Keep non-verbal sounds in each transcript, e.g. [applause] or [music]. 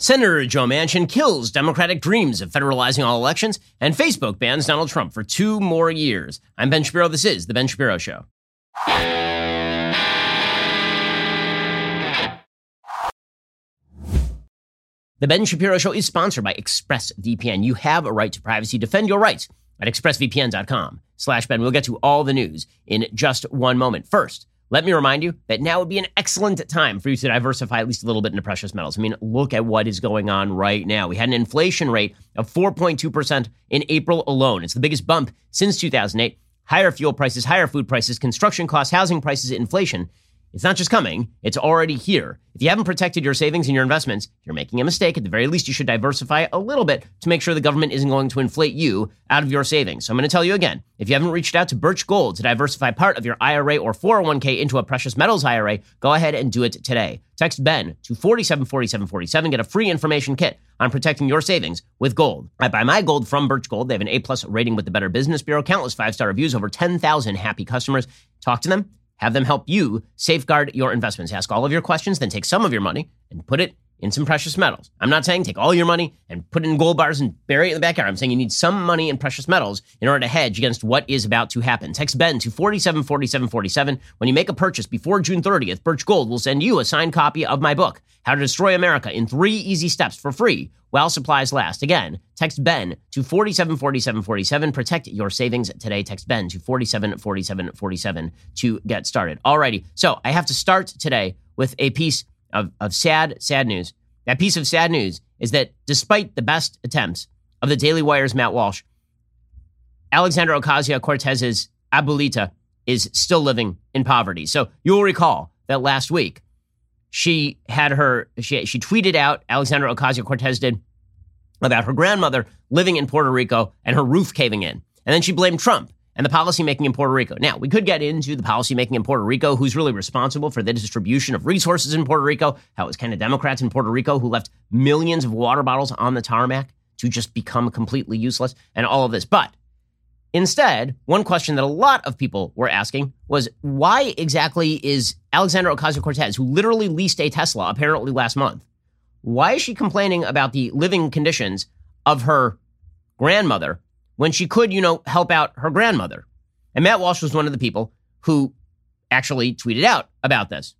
Senator Joe Manchin kills Democratic dreams of federalizing all elections, and Facebook bans Donald Trump for two more years. I'm Ben Shapiro. This is The Ben Shapiro Show. The Ben Shapiro Show is sponsored by ExpressVPN. You have a right to privacy. Defend your rights at expressvpn.com slash Ben. We'll get to all the news in just one moment. First, let me remind you that now would be an excellent time for you to diversify at least a little bit into precious metals. I mean, look at what is going on right now. We had an inflation rate of 4.2% in April alone. It's the biggest bump since 2008. Higher fuel prices, higher food prices, construction costs, housing prices, inflation. It's not just coming, it's already here. If you haven't protected your savings and your investments, you're making a mistake. At the very least, you should diversify a little bit to make sure the government isn't going to inflate you out of your savings. So I'm going to tell you again if you haven't reached out to Birch Gold to diversify part of your IRA or 401k into a precious metals IRA, go ahead and do it today. Text Ben to 474747. Get a free information kit on protecting your savings with gold. I buy my gold from Birch Gold. They have an A plus rating with the Better Business Bureau, countless five star reviews, over 10,000 happy customers. Talk to them have them help you safeguard your investments. Ask all of your questions, then take some of your money and put it in some precious metals. I'm not saying take all your money and put it in gold bars and bury it in the backyard. I'm saying you need some money in precious metals in order to hedge against what is about to happen. Text Ben to 474747. When you make a purchase before June 30th, Birch Gold will send you a signed copy of my book, How to Destroy America in Three Easy Steps for free while supplies last. Again, text Ben to 474747. Protect your savings today. Text Ben to 474747 to get started. Alrighty, so I have to start today with a piece of, of sad, sad news. That piece of sad news is that despite the best attempts of the Daily Wire's Matt Walsh, Alexandra Ocasio Cortez's abuelita is still living in poverty. So you'll recall that last week she had her she she tweeted out Alexandra Ocasio Cortez did about her grandmother living in Puerto Rico and her roof caving in, and then she blamed Trump and the policymaking in Puerto Rico. Now, we could get into the policymaking in Puerto Rico, who's really responsible for the distribution of resources in Puerto Rico, how it was kind of Democrats in Puerto Rico who left millions of water bottles on the tarmac to just become completely useless, and all of this. But instead, one question that a lot of people were asking was why exactly is Alexandra Ocasio Cortez, who literally leased a Tesla apparently last month, why is she complaining about the living conditions of her grandmother when she could, you know, help out her grandmother. And Matt Walsh was one of the people who actually tweeted out about this.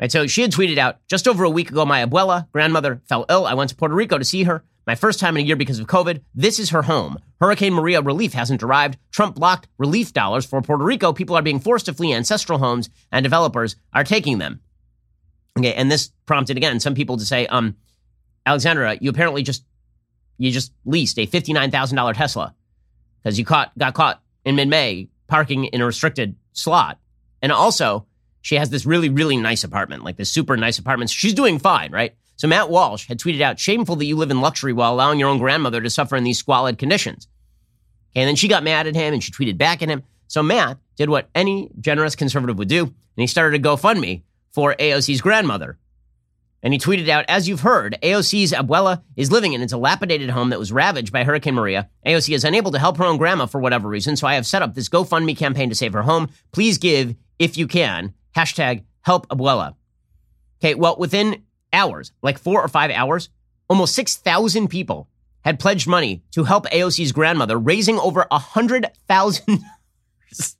Right, so she had tweeted out just over a week ago, my abuela, grandmother, fell ill. I went to Puerto Rico to see her. My first time in a year because of COVID. This is her home. Hurricane Maria relief hasn't arrived. Trump blocked relief dollars for Puerto Rico. People are being forced to flee ancestral homes, and developers are taking them. Okay, and this prompted again some people to say, um, Alexandra, you apparently just you just leased a $59,000 Tesla because you caught, got caught in mid May parking in a restricted slot. And also, she has this really, really nice apartment, like this super nice apartment. She's doing fine, right? So Matt Walsh had tweeted out, shameful that you live in luxury while allowing your own grandmother to suffer in these squalid conditions. Okay, and then she got mad at him and she tweeted back at him. So Matt did what any generous conservative would do, and he started a GoFundMe for AOC's grandmother. And he tweeted out, as you've heard, AOC's abuela is living in a dilapidated home that was ravaged by Hurricane Maria. AOC is unable to help her own grandma for whatever reason, so I have set up this GoFundMe campaign to save her home. Please give if you can. Hashtag help abuela. Okay, well, within hours, like four or five hours, almost 6,000 people had pledged money to help AOC's grandmother, raising over $100,000.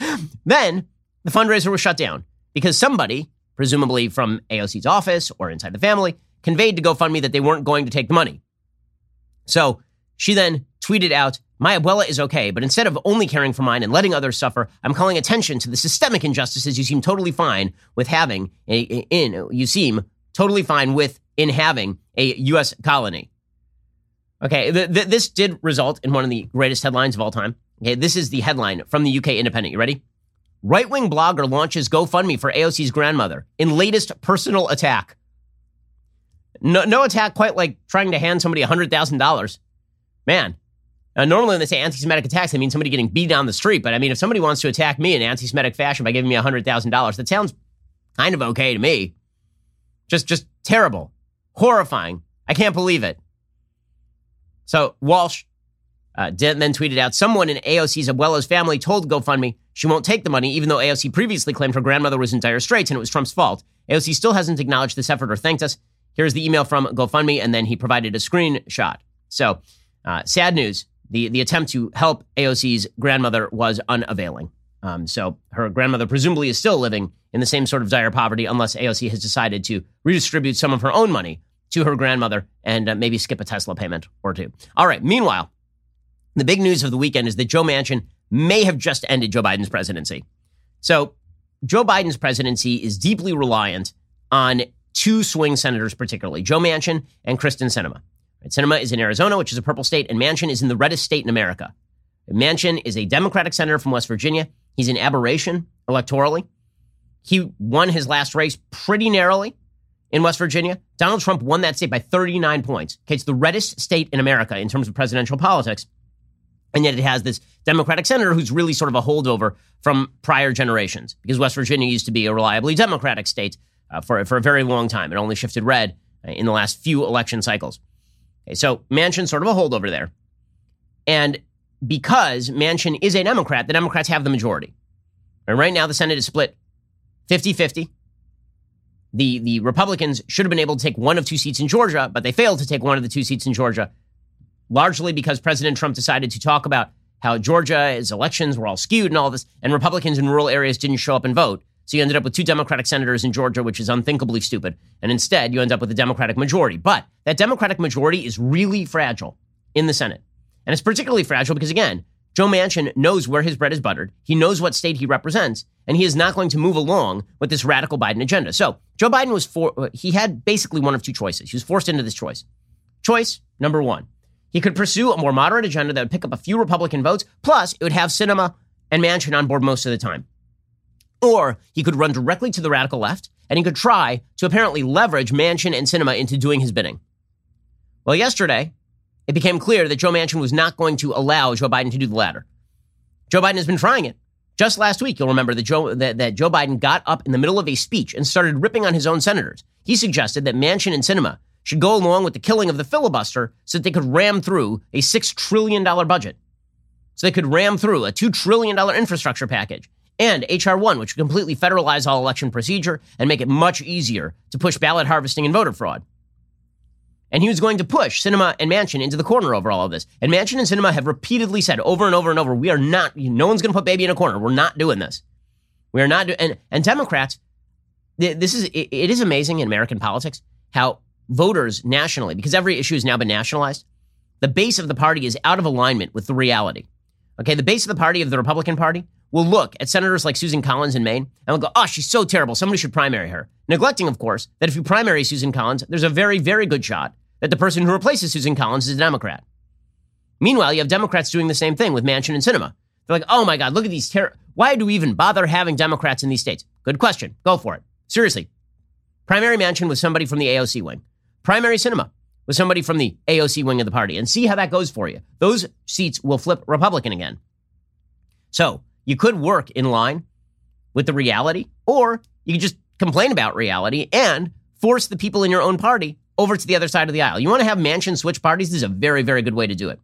[laughs] then the fundraiser was shut down because somebody presumably from AOC's office or inside the family, conveyed to GoFundMe that they weren't going to take the money. So she then tweeted out, My abuela is okay, but instead of only caring for mine and letting others suffer, I'm calling attention to the systemic injustices you seem totally fine with having a, in, you seem totally fine with in having a U.S. colony. Okay, th- th- this did result in one of the greatest headlines of all time. Okay, this is the headline from the UK Independent. You ready? Right wing blogger launches GoFundMe for AOC's grandmother in latest personal attack. No, no attack quite like trying to hand somebody $100,000. Man, now, normally when they say anti Semitic attacks, they mean somebody getting beat down the street. But I mean, if somebody wants to attack me in anti Semitic fashion by giving me $100,000, that sounds kind of okay to me. Just, just terrible, horrifying. I can't believe it. So Walsh uh, then tweeted out someone in AOC's Abuela's family told GoFundMe she won't take the money, even though AOC previously claimed her grandmother was in dire straits and it was Trump's fault. AOC still hasn't acknowledged this effort or thanked us. Here's the email from GoFundMe, and then he provided a screenshot. So, uh, sad news. The, the attempt to help AOC's grandmother was unavailing. Um, so, her grandmother presumably is still living in the same sort of dire poverty, unless AOC has decided to redistribute some of her own money to her grandmother and uh, maybe skip a Tesla payment or two. All right. Meanwhile, the big news of the weekend is that Joe Manchin may have just ended Joe Biden's presidency. So, Joe Biden's presidency is deeply reliant on two swing senators, particularly Joe Manchin and Kyrsten Sinema. Sinema is in Arizona, which is a purple state, and Manchin is in the reddest state in America. Manchin is a Democratic senator from West Virginia. He's an aberration electorally. He won his last race pretty narrowly in West Virginia. Donald Trump won that state by 39 points. Okay, it's the reddest state in America in terms of presidential politics. And yet it has this Democratic senator who's really sort of a holdover from prior generations because West Virginia used to be a reliably Democratic state uh, for, for a very long time. It only shifted red uh, in the last few election cycles. Okay, so Manchin sort of a holdover there. And because Manchin is a Democrat, the Democrats have the majority. And right now, the Senate is split 50 50. The, the Republicans should have been able to take one of two seats in Georgia, but they failed to take one of the two seats in Georgia largely because President Trump decided to talk about how Georgia's elections were all skewed and all this, and Republicans in rural areas didn't show up and vote. So you ended up with two Democratic senators in Georgia, which is unthinkably stupid. And instead, you end up with a Democratic majority. But that Democratic majority is really fragile in the Senate. And it's particularly fragile because, again, Joe Manchin knows where his bread is buttered. He knows what state he represents, and he is not going to move along with this radical Biden agenda. So Joe Biden was for, he had basically one of two choices. He was forced into this choice. Choice number one he could pursue a more moderate agenda that would pick up a few Republican votes, plus it would have Sinema and Manchin on board most of the time. Or he could run directly to the radical left, and he could try to apparently leverage Manchin and Sinema into doing his bidding. Well, yesterday, it became clear that Joe Manchin was not going to allow Joe Biden to do the latter. Joe Biden has been trying it. Just last week, you'll remember that Joe, that, that Joe Biden got up in the middle of a speech and started ripping on his own senators. He suggested that Manchin and Sinema should go along with the killing of the filibuster so that they could ram through a $6 trillion budget. So they could ram through a $2 trillion infrastructure package and H.R. 1, which would completely federalize all election procedure and make it much easier to push ballot harvesting and voter fraud. And he was going to push Sinema and Manchin into the corner over all of this. And Manchin and Sinema have repeatedly said over and over and over, we are not, no one's going to put baby in a corner. We're not doing this. We are not doing, and, and Democrats, this is, it, it is amazing in American politics how voters nationally, because every issue has now been nationalized, the base of the party is out of alignment with the reality. Okay, the base of the party of the Republican Party will look at senators like Susan Collins in Maine and will go, oh, she's so terrible. Somebody should primary her. Neglecting, of course, that if you primary Susan Collins, there's a very, very good shot that the person who replaces Susan Collins is a Democrat. Meanwhile, you have Democrats doing the same thing with Manchin and Sinema. They're like, oh my God, look at these terror. Why do we even bother having Democrats in these states? Good question. Go for it. Seriously. Primary Manchin with somebody from the AOC wing primary Sinema with somebody from the AOC wing of the party and see how that goes for you. Those seats will flip Republican again. So you could work in line with the reality, or you could just complain about reality and force the people in your own party over to the other side of the aisle. You want to have Manchin switch parties? This is a very, very good way to do it.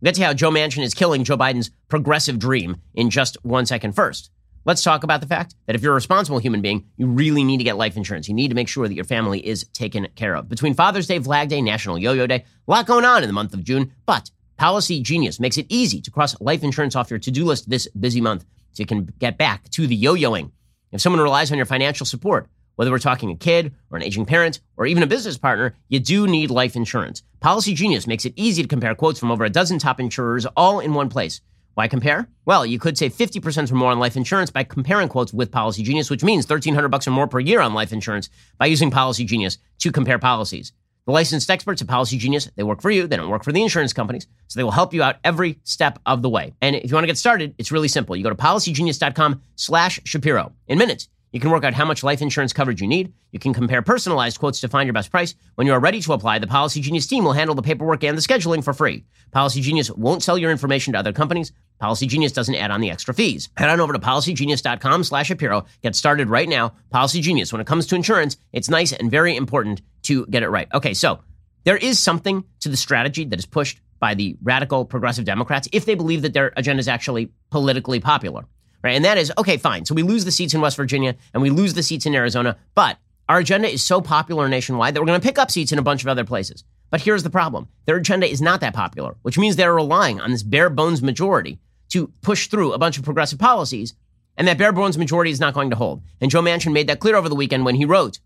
We'll get to how Joe Manchin is killing Joe Biden's progressive dream in just one second first. Let's talk about the fact that if you're a responsible human being, you really need to get life insurance. You need to make sure that your family is taken care of. Between Father's Day, Flag Day, National Yo Yo Day, a lot going on in the month of June, but Policy Genius makes it easy to cross life insurance off your to do list this busy month so you can get back to the yo yoing. If someone relies on your financial support, whether we're talking a kid or an aging parent or even a business partner, you do need life insurance. Policy Genius makes it easy to compare quotes from over a dozen top insurers all in one place. Why compare? Well, you could save 50% or more on life insurance by comparing quotes with Policy Genius, which means 1300 bucks or more per year on life insurance by using Policy Genius to compare policies. The licensed experts at Policy Genius, they work for you, they don't work for the insurance companies, so they will help you out every step of the way. And if you want to get started, it's really simple. You go to policygenius.com slash Shapiro. In minutes, you can work out how much life insurance coverage you need. You can compare personalized quotes to find your best price. When you are ready to apply, the Policy Genius team will handle the paperwork and the scheduling for free. Policy Genius won't sell your information to other companies. Policy Genius doesn't add on the extra fees. Head on over to policygenius.com slash Shapiro. Get started right now. Policy Genius. When it comes to insurance, it's nice and very important to get it right. Okay, so there is something to the strategy that is pushed by the radical progressive Democrats if they believe that their agenda is actually politically popular right? And that is okay, fine. So we lose the seats in West Virginia and we lose the seats in Arizona, but our agenda is so popular nationwide that we're going to pick up seats in a bunch of other places. But here's the problem their agenda is not that popular, which means they're relying on this bare bones majority to push through a bunch of progressive policies, and that bare bones majority is not going to hold. And Joe Manchin made that clear over the weekend when he wrote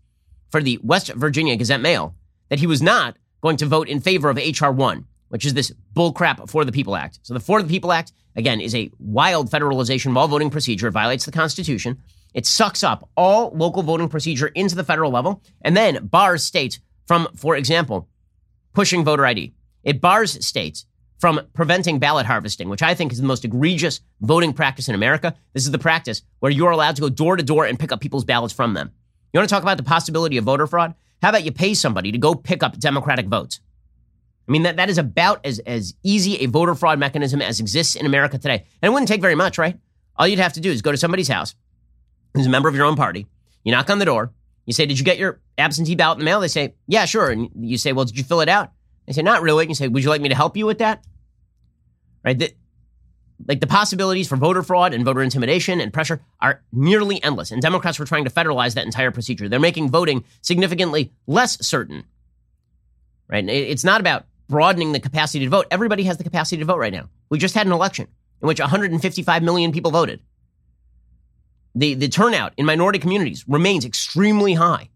for the West Virginia Gazette Mail that he was not going to vote in favor of H.R. 1, which is this bullcrap For the People Act. So the For the People Act, again, is a wild federalization of all voting procedure. It violates the Constitution. It sucks up all local voting procedure into the federal level and then bars states from, for example, pushing voter ID. It bars states from preventing ballot harvesting, which I think is the most egregious voting practice in America. This is the practice where you're allowed to go door to door and pick up people's ballots from them. You want to talk about the possibility of voter fraud? How about you pay somebody to go pick up Democratic votes? I mean, that, that is about as, as easy a voter fraud mechanism as exists in America today. And it wouldn't take very much, right? All you'd have to do is go to somebody's house who's a member of your own party. You knock on the door. You say, Did you get your absentee ballot in the mail? They say, Yeah, sure. And you say, Well, did you fill it out? They say, Not really. And you say, Would you like me to help you with that? Right? The, like the possibilities for voter fraud and voter intimidation and pressure are nearly endless. And Democrats were trying to federalize that entire procedure. They're making voting significantly less certain. Right? It's not about broadening the capacity to vote. Everybody has the capacity to vote right now. We just had an election in which 155 million people voted. The, the turnout in minority communities remains extremely high.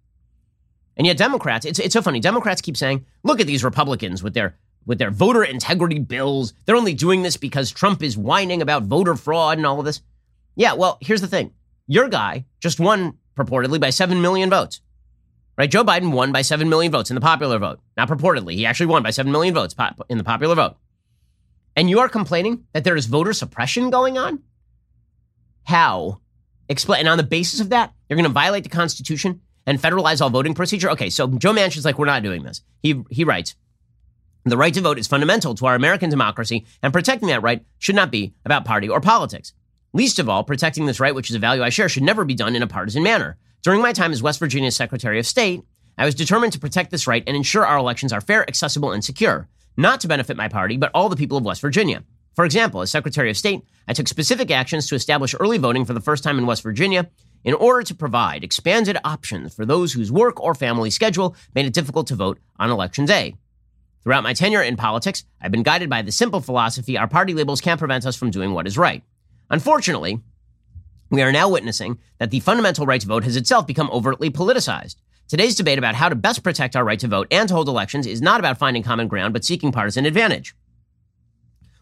And yet Democrats, it's, it's so funny. Democrats keep saying, look at these Republicans with their with their voter integrity bills. They're only doing this because Trump is whining about voter fraud and all of this. Yeah, well, here's the thing. Your guy just won purportedly by 7 million votes. Right? Joe Biden won by 7 million votes in the popular vote. Not purportedly. He actually won by 7 million votes in the popular vote. And you are complaining that there is voter suppression going on? How? Explain. And on the basis of that, you're going to violate the Constitution and federalize all voting procedure? Okay, so Joe Manchin's like, we're not doing this. He, he writes, the right to vote is fundamental to our American democracy, and protecting that right should not be about party or politics. Least of all, protecting this right, which is a value I share, should never be done in a partisan manner. During my time as West Virginia's Secretary of State, I was determined to protect this right and ensure our elections are fair, accessible, and secure, not to benefit my party, but all the people of West Virginia. For example, as Secretary of State, I took specific actions to establish early voting for the first time in West Virginia in order to provide expanded options for those whose work or family schedule made it difficult to vote on Election Day. Throughout my tenure in politics, I've been guided by the simple philosophy our party labels can't prevent us from doing what is right. Unfortunately, we are now witnessing that the fundamental right to vote has itself become overtly politicized. Today's debate about how to best protect our right to vote and to hold elections is not about finding common ground, but seeking partisan advantage.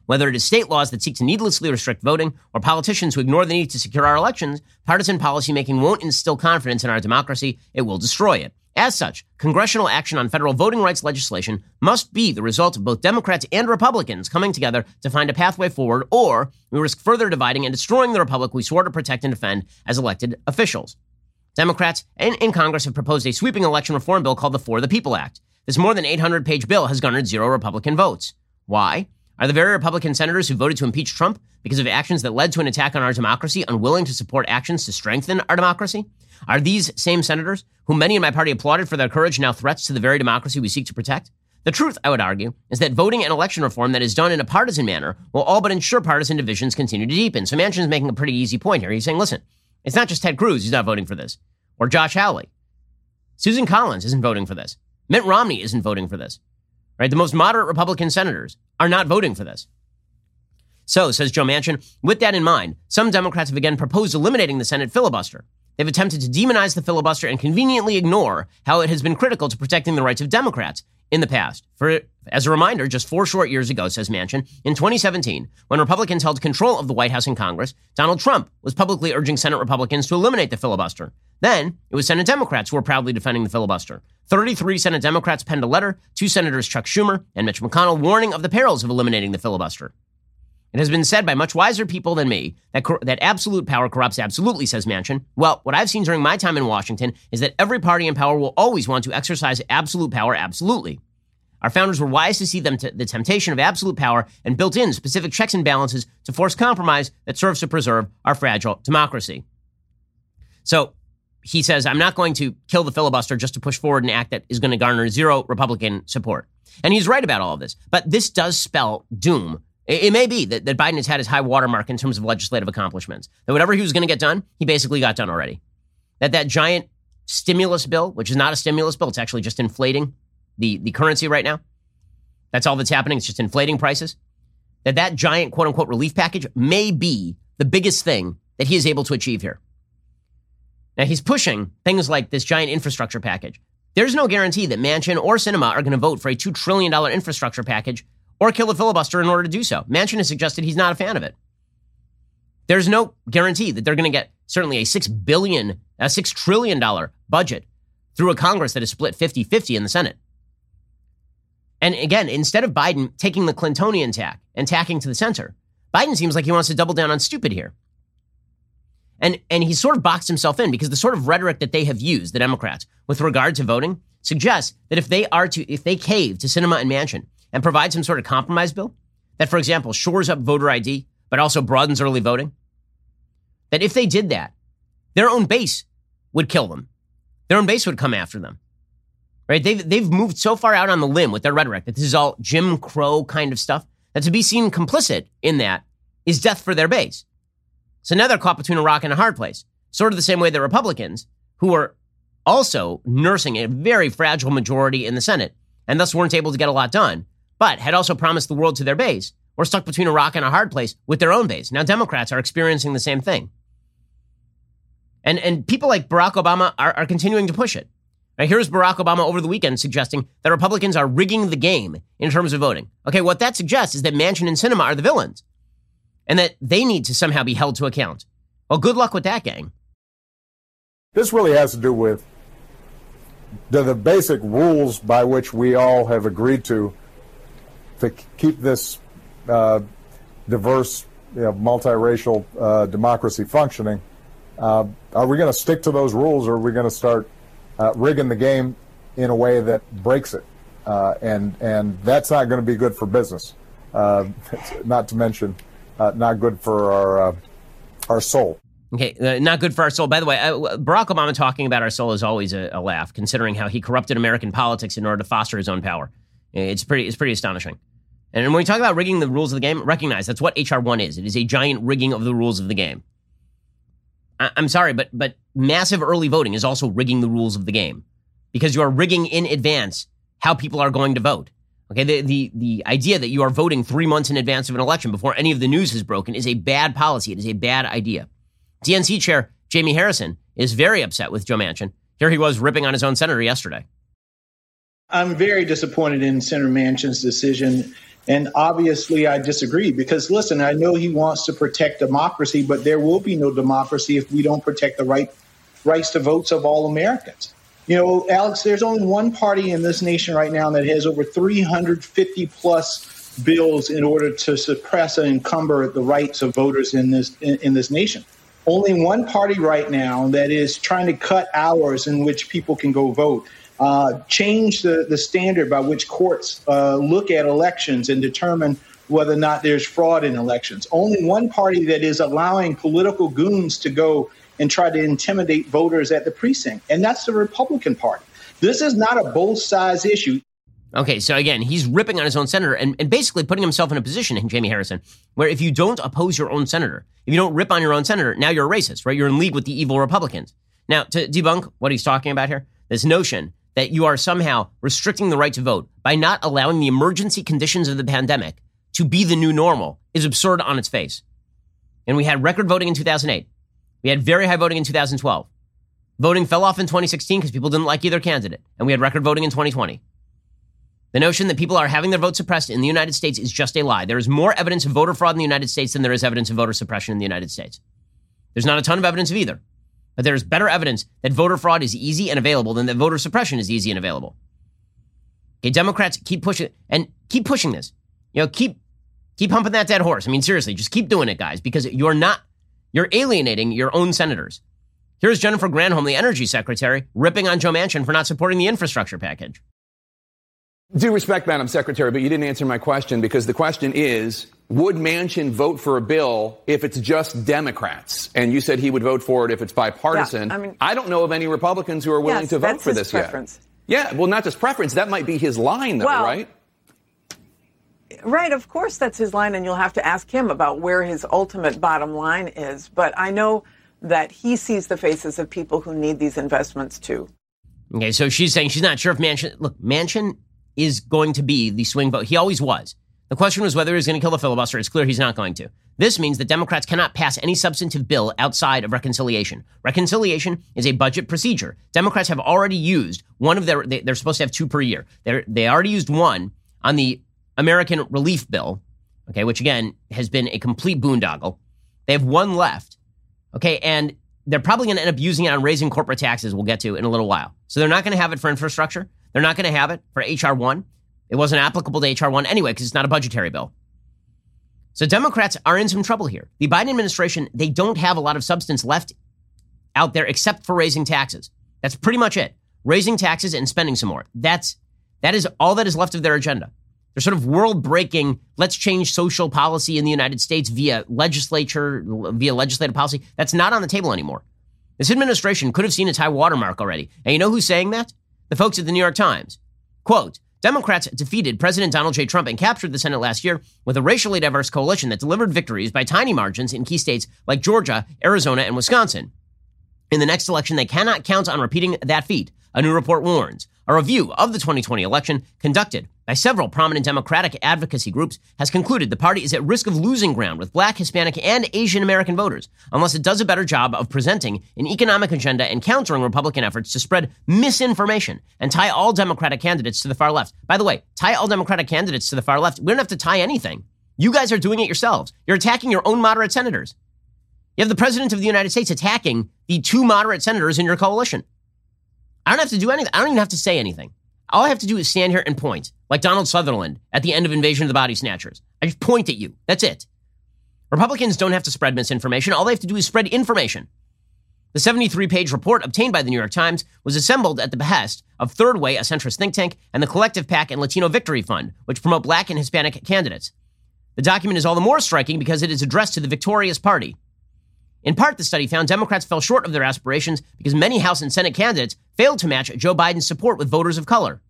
Whether it is state laws that seek to needlessly restrict voting or politicians who ignore the need to secure our elections, partisan policymaking won't instill confidence in our democracy, it will destroy it. As such, congressional action on federal voting rights legislation must be the result of both Democrats and Republicans coming together to find a pathway forward, or we risk further dividing and destroying the republic we swore to protect and defend as elected officials. Democrats in, in Congress have proposed a sweeping election reform bill called the For the People Act. This more than 800 page bill has garnered zero Republican votes. Why? Are the very Republican senators who voted to impeach Trump because of actions that led to an attack on our democracy unwilling to support actions to strengthen our democracy? Are these same senators, who many in my party applauded for their courage, now threats to the very democracy we seek to protect? The truth, I would argue, is that voting and election reform that is done in a partisan manner will all but ensure partisan divisions continue to deepen. So Manchin is making a pretty easy point here. He's saying, listen, it's not just Ted Cruz who's not voting for this, or Josh Hawley. Susan Collins isn't voting for this. Mitt Romney isn't voting for this. Right? The most moderate Republican senators are not voting for this. So, says Joe Manchin, with that in mind, some Democrats have again proposed eliminating the Senate filibuster. They've attempted to demonize the filibuster and conveniently ignore how it has been critical to protecting the rights of Democrats in the past. For as a reminder, just four short years ago, says Manchin, in 2017, when Republicans held control of the White House and Congress, Donald Trump was publicly urging Senate Republicans to eliminate the filibuster. Then it was Senate Democrats who were proudly defending the filibuster. 33 Senate Democrats penned a letter to Senators Chuck Schumer and Mitch McConnell warning of the perils of eliminating the filibuster. It has been said by much wiser people than me that, cor- that absolute power corrupts absolutely, says Manchin. Well, what I've seen during my time in Washington is that every party in power will always want to exercise absolute power absolutely. Our founders were wise to see them t- the temptation of absolute power and built in specific checks and balances to force compromise that serves to preserve our fragile democracy. So he says, I'm not going to kill the filibuster just to push forward an act that is going to garner zero Republican support. And he's right about all of this. But this does spell doom it, it may be that, that Biden has had his high watermark in terms of legislative accomplishments. That whatever he was going to get done, he basically got done already. That that giant stimulus bill, which is not a stimulus bill, it's actually just inflating the, the currency right now. That's all that's happening. It's just inflating prices. That that giant quote unquote relief package may be the biggest thing that he is able to achieve here. Now he's pushing things like this giant infrastructure package. There's no guarantee that Manchin or Sinema are going to vote for a $2 trillion infrastructure package or kill a filibuster in order to do so. Manchin has suggested he's not a fan of it. There's no guarantee that they're going to get certainly a six billion, a six trillion dollar budget through a Congress that is split 50-50 in the Senate. And again, instead of Biden taking the Clintonian tack and tacking to the center, Biden seems like he wants to double down on stupid here. And and he sort of boxed himself in because the sort of rhetoric that they have used, the Democrats, with regard to voting, suggests that if they are to if they cave to Sinema and Manchin and provide some sort of compromise bill that, for example, shores up voter ID, but also broadens early voting, that if they did that, their own base would kill them. Their own base would come after them. Right? They've, they've moved so far out on the limb with their rhetoric that this is all Jim Crow kind of stuff that to be seen complicit in that is death for their base. So now they're caught between a rock and a hard place. Sort of the same way the Republicans, who are also nursing a very fragile majority in the Senate and thus weren't able to get a lot done, but had also promised the world to their base, were stuck between a rock and a hard place with their own base. Now Democrats are experiencing the same thing. And, and people like Barack Obama are, are continuing to push it. Here's Barack Obama over the weekend suggesting that Republicans are rigging the game in terms of voting. Okay, what that suggests is that Manchin and Sinema are the villains and that they need to somehow be held to account. Well, good luck with that, gang. This really has to do with the, the basic rules by which we all have agreed to to keep this uh, diverse, you know, multiracial uh, democracy functioning. Uh, are we going to stick to those rules, or are we going to start uh, rigging the game in a way that breaks it? Uh, and and that's not going to be good for business. Uh, [laughs] not to mention, uh, not good for our our soul. Okay, not good for our soul. By the way, Barack Obama talking about our soul is always a, a laugh, considering how he corrupted American politics in order to foster his own power. It's pretty, it's pretty astonishing. And when we talk about rigging the rules of the game, recognize that's what HR one is. It is a giant rigging of the rules of the game. I- I'm sorry, but but massive early voting is also rigging the rules of the game because you are rigging in advance how people are going to vote. Okay, the, the, the idea that you are voting three months in advance of an election before any of the news has broken is a bad policy. It is a bad idea. DNC chair Jamie Harrison is very upset with Joe Manchin. Here he was ripping on his own senator yesterday. I'm very disappointed in Senator Manchin's decision. And obviously, I disagree because, listen, I know he wants to protect democracy, but there will be no democracy if we don't protect the right rights to votes of all Americans. You know, Alex, there's only one party in this nation right now that has over 350 plus bills in order to suppress and encumber the rights of voters in this in, in this nation. Only one party right now that is trying to cut hours in which people can go vote uh, change the, the standard by which courts uh, look at elections and determine whether or not there's fraud in elections. Only one party that is allowing political goons to go and try to intimidate voters at the precinct, and that's the Republican Party. This is not a both sides issue. Okay, so again, he's ripping on his own senator and, and basically putting himself in a position, Jamie Harrison, where if you don't oppose your own senator, if you don't rip on your own senator, now you're a racist, right? You're in league with the evil Republicans. Now, to debunk what he's talking about here, this notion that you are somehow restricting the right to vote by not allowing the emergency conditions of the pandemic to be the new normal is absurd on its face. And we had record voting in 2008. We had very high voting in 2012. Voting fell off in 2016 because people didn't like either candidate. And we had record voting in 2020. The notion that people are having their vote suppressed in the United States is just a lie. There is more evidence of voter fraud in the United States than there is evidence of voter suppression in the United States. There's not a ton of evidence of either. But there's better evidence that voter fraud is easy and available than that voter suppression is easy and available. Okay, Democrats keep pushing and keep pushing this. You know, keep keep humping that dead horse. I mean, seriously, just keep doing it, guys, because you're not you're alienating your own senators. Here's Jennifer Granholm, the energy secretary, ripping on Joe Manchin for not supporting the infrastructure package. Due respect, Madam Secretary, but you didn't answer my question because the question is would Manchin vote for a bill if it's just Democrats? And you said he would vote for it if it's bipartisan. Yeah, I, mean, I don't know of any Republicans who are willing yes, to vote for this preference. yet. Yeah, well, not just preference. That might be his line, though, well, right? Right, of course that's his line, and you'll have to ask him about where his ultimate bottom line is. But I know that he sees the faces of people who need these investments too. Okay, so she's saying she's not sure if Manchin. Look, Manchin is going to be the swing vote. He always was. The question was whether he's going to kill the filibuster. It's clear he's not going to. This means that Democrats cannot pass any substantive bill outside of reconciliation. Reconciliation is a budget procedure. Democrats have already used one of their, they, are supposed to have two per year. They're, they already used one on the American Relief Bill, okay, which again has been a complete boondoggle. They have one left, okay, and they're probably going to end up using it on raising corporate taxes, we'll get to in a little while. So they're not going to have it for infrastructure. They're not going to have it for H.R. 1. It wasn't applicable to H.R. 1 anyway because it's not a budgetary bill. So Democrats are in some trouble here. The Biden administration, they don't have a lot of substance left out there except for raising taxes. That's pretty much it. Raising taxes and spending some more. That's that is all that is left of their agenda. They're sort of world breaking, let's change social policy in the United States via legislature, via legislative policy. That's not on the table anymore. This administration could have seen its high watermark already. And you know who's saying that? The folks at the New York Times. Quote, Democrats defeated President Donald J. Trump and captured the Senate last year with a racially diverse coalition that delivered victories by tiny margins in key states like Georgia, Arizona, and Wisconsin. In the next election, they cannot count on repeating that feat, a new report warns. A review of the 2020 election conducted by several prominent Democratic advocacy groups has concluded the party is at risk of losing ground with black, Hispanic, and Asian American voters unless it does a better job of presenting an economic agenda and countering Republican efforts to spread misinformation and tie all Democratic candidates to the far left. By the way, tie all Democratic candidates to the far left. We don't have to tie anything. You guys are doing it yourselves. You're attacking your own moderate senators. You have the President of the United States attacking the two moderate senators in your coalition. I don't have to do anything. I don't even have to say anything. All I have to do is stand here and point, like Donald Sutherland at the end of Invasion of the Body Snatchers. I just point at you. That's it. Republicans don't have to spread misinformation. All they have to do is spread information. The 73 page report obtained by the New York Times was assembled at the behest of Third Way, a centrist think tank, and the Collective PAC and Latino Victory Fund, which promote black and Hispanic candidates. The document is all the more striking because it is addressed to the victorious party. In part, the study found Democrats fell short of their aspirations because many House and Senate candidates failed to match Joe Biden's support with voters of color.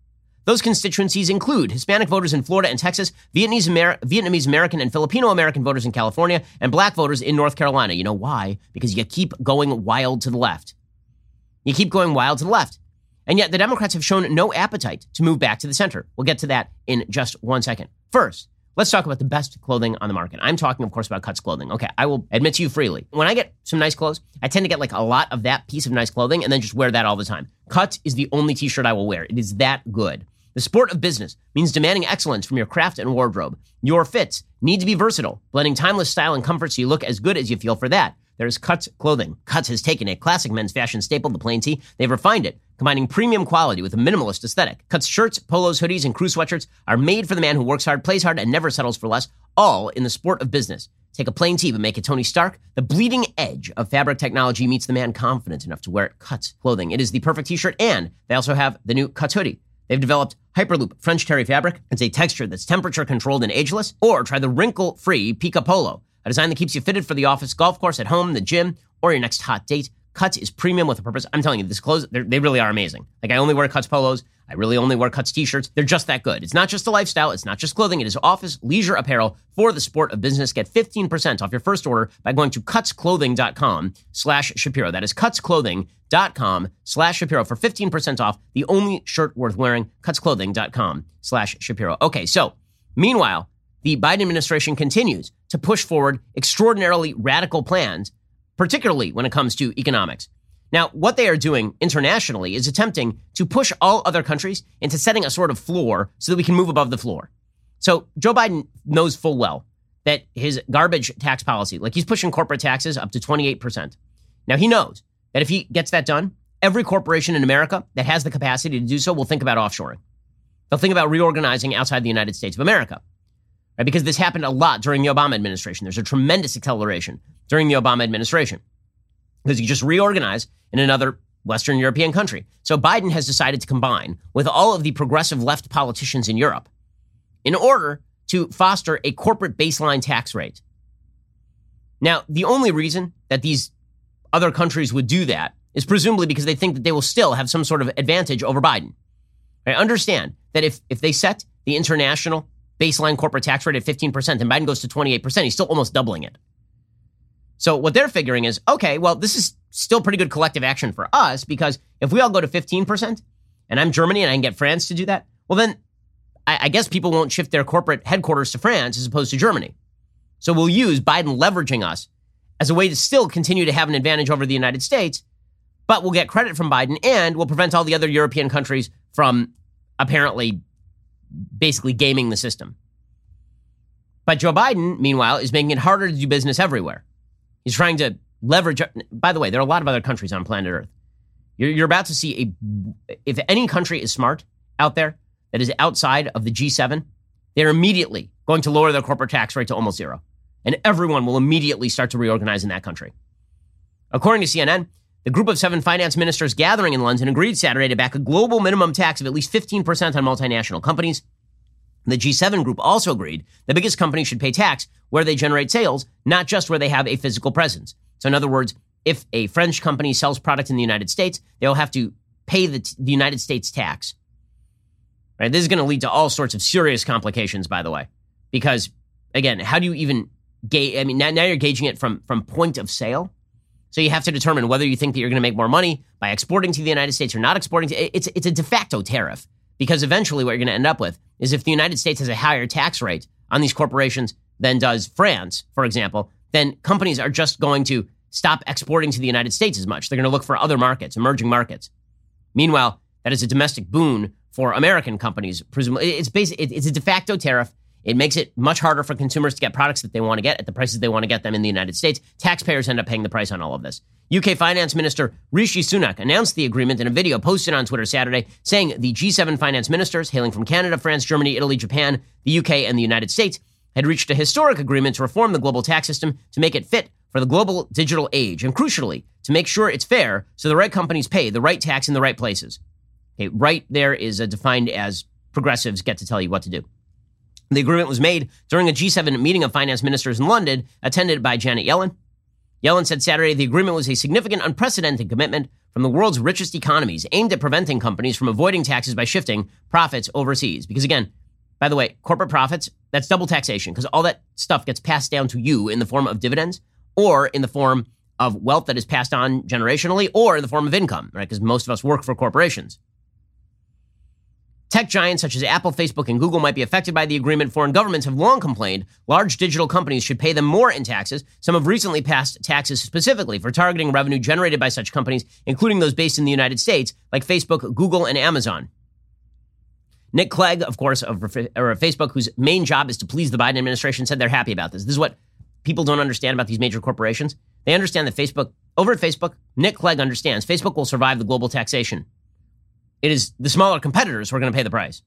Those constituencies include Hispanic voters in Florida and Texas, Vietnamese, Amer- Vietnamese American and Filipino American voters in California, and black voters in North Carolina. You know why? Because you keep going wild to the left. You keep going wild to the left. And yet the Democrats have shown no appetite to move back to the center. We'll get to that in just one second. First, Let's talk about the best clothing on the market. I'm talking, of course, about Cuts clothing. Okay, I will admit to you freely. When I get some nice clothes, I tend to get like a lot of that piece of nice clothing and then just wear that all the time. Cut is the only t shirt I will wear. It is that good. The sport of business means demanding excellence from your craft and wardrobe. Your fits need to be versatile, blending timeless style and comfort so you look as good as you feel for that. There's Cuts clothing. Cuts has taken a classic men's fashion staple, the plain tee. They've refined it, combining premium quality with a minimalist aesthetic. Cuts shirts, polos, hoodies, and crew sweatshirts are made for the man who works hard, plays hard, and never settles for less, all in the sport of business. Take a plain tee, but make it Tony Stark. The bleeding edge of fabric technology meets the man confident enough to wear it. Cuts clothing. It is the perfect t-shirt, and they also have the new Cuts hoodie. They've developed Hyperloop French Terry fabric. It's a texture that's temperature controlled and ageless. Or try the wrinkle-free Pika Polo a design that keeps you fitted for the office, golf course, at home, the gym, or your next hot date. Cuts is premium with a purpose. I'm telling you, this clothes, they really are amazing. Like, I only wear Cuts polos. I really only wear Cuts t-shirts. They're just that good. It's not just a lifestyle. It's not just clothing. It is office leisure apparel for the sport of business. Get 15% off your first order by going to cutsclothing.com slash Shapiro. That is cutsclothing.com slash Shapiro for 15% off the only shirt worth wearing, cutsclothing.com slash Shapiro. Okay, so meanwhile, the Biden administration continues to push forward extraordinarily radical plans, particularly when it comes to economics. Now, what they are doing internationally is attempting to push all other countries into setting a sort of floor so that we can move above the floor. So Joe Biden knows full well that his garbage tax policy, like he's pushing corporate taxes up to 28%. Now, he knows that if he gets that done, every corporation in America that has the capacity to do so will think about offshoring. They'll think about reorganizing outside the United States of America right? Because this happened a lot during the Obama administration. There's a tremendous acceleration during the Obama administration because you just reorganize in another Western European country. So Biden has decided to combine with all of the progressive left politicians in Europe in order to foster a corporate baseline tax rate. Now, the only reason that these other countries would do that is presumably because they think that they will still have some sort of advantage over Biden. I understand that if, if they set the international baseline corporate tax rate at 15%, and Biden goes to 28%, he's still almost doubling it. So what they're figuring is, okay, well, this is still pretty good collective action for us because if we all go to 15% and I'm Germany and I can get France to do that, well, then I, I guess people won't shift their corporate headquarters to France as opposed to Germany. So we'll use Biden leveraging us as a way to still continue to have an advantage over the United States, but we'll get credit from Biden and we'll prevent all the other European countries from apparently basically gaming the system. But Joe Biden, meanwhile, is making it harder to do business everywhere. He's trying to leverage. By the way, there are a lot of other countries on planet Earth. You're, you're about to see a. If any country is smart out there that is outside of the G7, they're immediately going to lower their corporate tax rate to almost zero. And everyone will immediately start to reorganize in that country. According to CNN, the group of seven finance ministers gathering in London agreed Saturday to back a global minimum tax of at least 15% on multinational companies. The G7 group also agreed the biggest companies should pay tax where they generate sales, not just where they have a physical presence. So, in other words, if a French company sells product in the United States, they'll have to pay the, the United States tax. Right? This is going to lead to all sorts of serious complications, by the way, because again, how do you even gauge? I mean, now, now you're gauging it from from point of sale. So you have to determine whether you think that you're going to make more money by exporting to the United States or not exporting. To, it's it's a de facto tariff because eventually what you're going to end up with is if the United States has a higher tax rate on these corporations than does France, for example, then companies are just going to stop exporting to the United States as much. They're going to look for other markets, emerging markets. Meanwhile, that is a domestic boon for American companies. Presumably, it's basically it's a de facto tariff. It makes it much harder for consumers to get products that they want to get at the prices they want to get them in the United States. Taxpayers end up paying the price on all of this. UK Finance Minister Rishi Sunak announced the agreement in a video posted on Twitter Saturday, saying the G7 finance ministers, hailing from Canada, France, Germany, Italy, Japan, the UK, and the United States, had reached a historic agreement to reform the global tax system to make it fit for the global digital age, and crucially, to make sure it's fair so the right companies pay the right tax in the right places. Okay, right there is defined as progressives get to tell you what to do. The agreement was made during a G7 meeting of finance ministers in London, attended by Janet Yellen, Yellen said Saturday the agreement was a significant, unprecedented commitment from the world's richest economies aimed at preventing companies from avoiding taxes by shifting profits overseas. Because again, by the way, corporate profits, that's double taxation because all that stuff gets passed down to you in the form of dividends or in the form of wealth that is passed on generationally or in the form of income, right? Because most of us work for corporations. Tech giants such as Apple, Facebook, and Google might be affected by the agreement. Foreign governments have long complained large digital companies should pay them more in taxes. Some have recently passed taxes specifically for targeting revenue generated by such companies, including those based in the United States, like Facebook, Google, and Amazon. Nick Clegg, of course, of Facebook, whose main job is to please the Biden administration, said they're happy about this. This is what people don't understand about these major corporations. They understand that Facebook, over at Facebook, Nick Clegg understands Facebook will survive the global taxation it is the smaller competitors who are going to pay the price.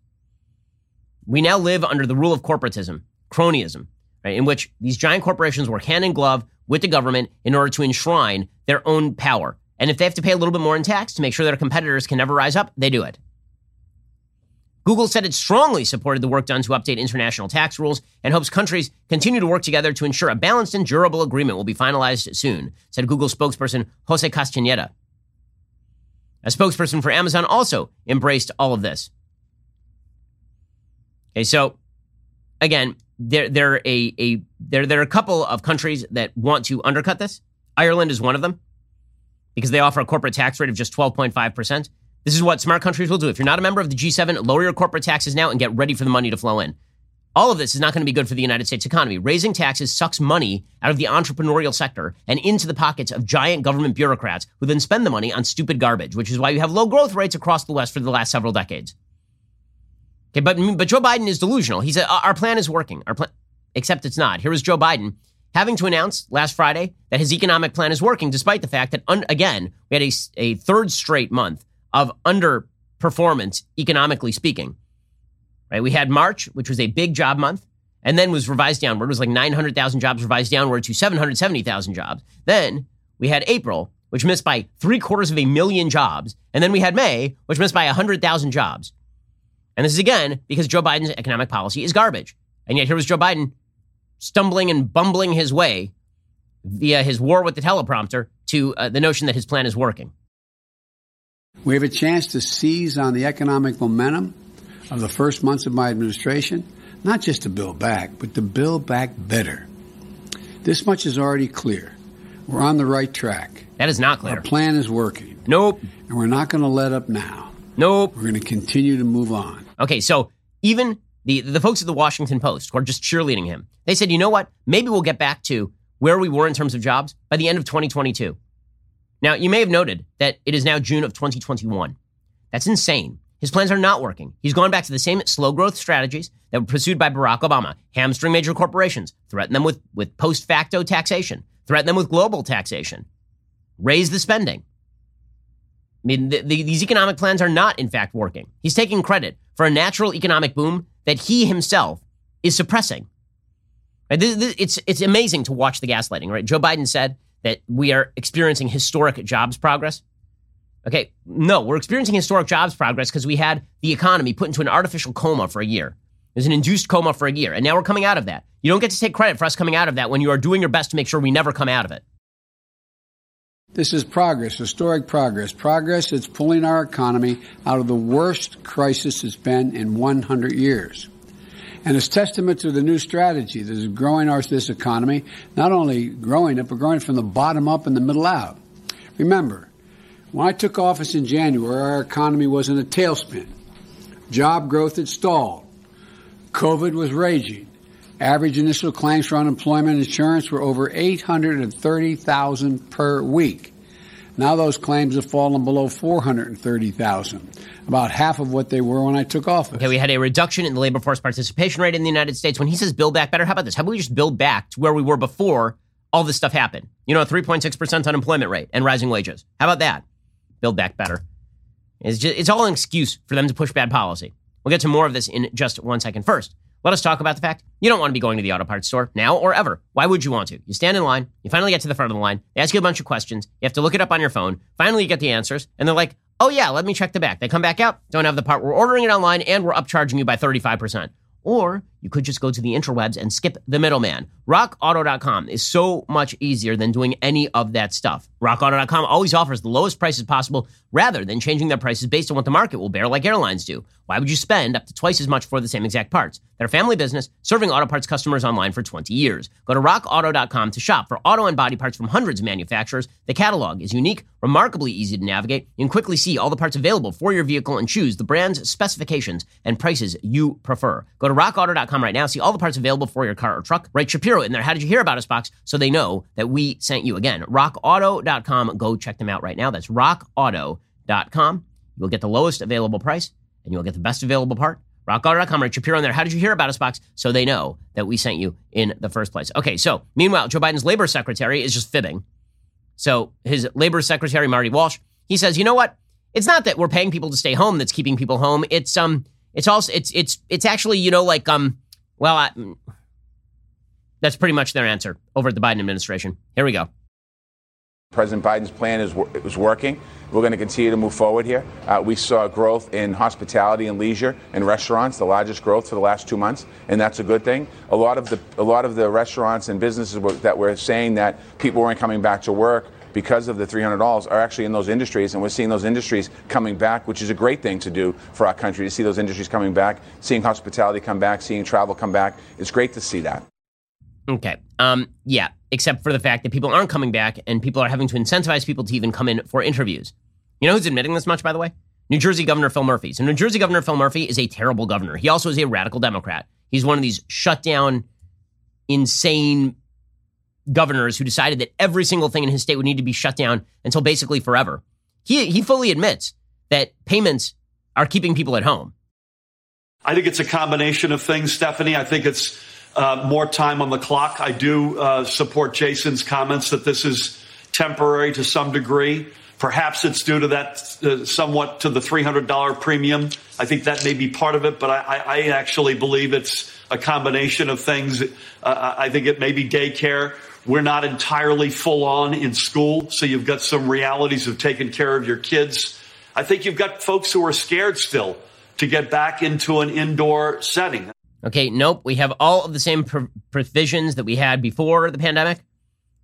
We now live under the rule of corporatism, cronyism, right, in which these giant corporations work hand in glove with the government in order to enshrine their own power. And if they have to pay a little bit more in tax to make sure their competitors can never rise up, they do it. Google said it strongly supported the work done to update international tax rules and hopes countries continue to work together to ensure a balanced and durable agreement will be finalized soon, said Google spokesperson Jose Castañeda. A spokesperson for Amazon also embraced all of this. Okay, so again, there there are a, a there there are a couple of countries that want to undercut this. Ireland is one of them because they offer a corporate tax rate of just 12.5%. This is what smart countries will do. If you're not a member of the G7, lower your corporate taxes now and get ready for the money to flow in. All of this is not going to be good for the United States economy. Raising taxes sucks money out of the entrepreneurial sector and into the pockets of giant government bureaucrats who then spend the money on stupid garbage, which is why you have low growth rates across the West for the last several decades. Okay, but, but Joe Biden is delusional. He said, our plan is working. Our plan, except it's not. Here is Joe Biden having to announce last Friday that his economic plan is working, despite the fact that, un, again, we had a, a third straight month of underperformance, economically speaking right? We had March, which was a big job month, and then was revised downward. It was like 900,000 jobs revised downward to 770,000 jobs. Then we had April, which missed by three quarters of a million jobs. And then we had May, which missed by 100,000 jobs. And this is again because Joe Biden's economic policy is garbage. And yet here was Joe Biden stumbling and bumbling his way via his war with the teleprompter to uh, the notion that his plan is working. We have a chance to seize on the economic momentum of the first months of my administration, not just to build back, but to build back better. This much is already clear. We're on the right track. That is not clear. Our plan is working. Nope. And we're not going to let up now. Nope. We're going to continue to move on. Okay, so even the the folks at the Washington Post who are just cheerleading him, they said, you know what? Maybe we'll get back to where we were in terms of jobs by the end of 2022. Now, you may have noted that it is now June of 2021. That's insane. His plans are not working. He's gone back to the same slow growth strategies that were pursued by Barack Obama hamstring major corporations, threaten them with, with post facto taxation, threaten them with global taxation, raise the spending. I mean, the, the, these economic plans are not, in fact, working. He's taking credit for a natural economic boom that he himself is suppressing. Right? This, this, it's, it's amazing to watch the gaslighting, right? Joe Biden said that we are experiencing historic jobs progress. Okay, no, we're experiencing historic jobs progress because we had the economy put into an artificial coma for a year. Was an induced coma for a year, and now we're coming out of that. You don't get to take credit for us coming out of that when you are doing your best to make sure we never come out of it. This is progress, historic progress. Progress that's pulling our economy out of the worst crisis it's been in 100 years. And it's testament to the new strategy that is growing our, this economy, not only growing it, but growing it from the bottom up and the middle out. Remember, when I took office in January, our economy was in a tailspin. Job growth had stalled. COVID was raging. Average initial claims for unemployment insurance were over 830,000 per week. Now those claims have fallen below 430,000, about half of what they were when I took office. Okay, we had a reduction in the labor force participation rate in the United States. When he says build back better, how about this? How about we just build back to where we were before all this stuff happened? You know, a 3.6% unemployment rate and rising wages. How about that? Build back better. It's, just, it's all an excuse for them to push bad policy. We'll get to more of this in just one second. First, let us talk about the fact you don't want to be going to the auto parts store now or ever. Why would you want to? You stand in line, you finally get to the front of the line, they ask you a bunch of questions, you have to look it up on your phone, finally you get the answers, and they're like, oh yeah, let me check the back. They come back out, don't have the part, we're ordering it online, and we're upcharging you by 35%. Or you could just go to the interwebs and skip the middleman. RockAuto.com is so much easier than doing any of that stuff. RockAuto.com always offers the lowest prices possible rather than changing their prices based on what the market will bear like airlines do. Why would you spend up to twice as much for the same exact parts? They're a family business serving auto parts customers online for 20 years. Go to rockauto.com to shop for auto and body parts from hundreds of manufacturers. The catalog is unique, remarkably easy to navigate. You can quickly see all the parts available for your vehicle and choose the brands, specifications, and prices you prefer. Go to rockauto.com right now, see all the parts available for your car or truck. Write Shapiro in there. How did you hear about us box so they know that we sent you again? rockauto.com. Go check them out right now. That's rockauto.com. You'll get the lowest available price and you'll get the best available part. RockAuto.com, Rich Shapiro in there. How did you hear about us box? So they know that we sent you in the first place. Okay, so meanwhile, Joe Biden's labor secretary is just fibbing. So his labor secretary, Marty Walsh, he says, you know what? It's not that we're paying people to stay home that's keeping people home. It's um, it's also it's it's it's actually you know like um, well, I, that's pretty much their answer over at the Biden administration. Here we go. President Biden's plan is it was working. We're going to continue to move forward here. Uh, we saw growth in hospitality and leisure and restaurants, the largest growth for the last two months, and that's a good thing. A lot of the a lot of the restaurants and businesses were, that were saying that people weren't coming back to work because of the $300 are actually in those industries, and we're seeing those industries coming back, which is a great thing to do for our country to see those industries coming back, seeing hospitality come back, seeing travel come back. It's great to see that. Okay. Um, yeah, except for the fact that people aren't coming back and people are having to incentivize people to even come in for interviews. You know who's admitting this much, by the way? New Jersey Governor Phil Murphy. So, New Jersey Governor Phil Murphy is a terrible governor. He also is a radical Democrat. He's one of these shut down, insane governors who decided that every single thing in his state would need to be shut down until basically forever. He, he fully admits that payments are keeping people at home. I think it's a combination of things, Stephanie. I think it's uh, more time on the clock. I do uh, support Jason's comments that this is temporary to some degree. Perhaps it's due to that uh, somewhat to the $300 premium. I think that may be part of it, but I, I actually believe it's a combination of things. Uh, I think it may be daycare. We're not entirely full on in school, so you've got some realities of taking care of your kids. I think you've got folks who are scared still to get back into an indoor setting. Okay, nope. We have all of the same pr- provisions that we had before the pandemic,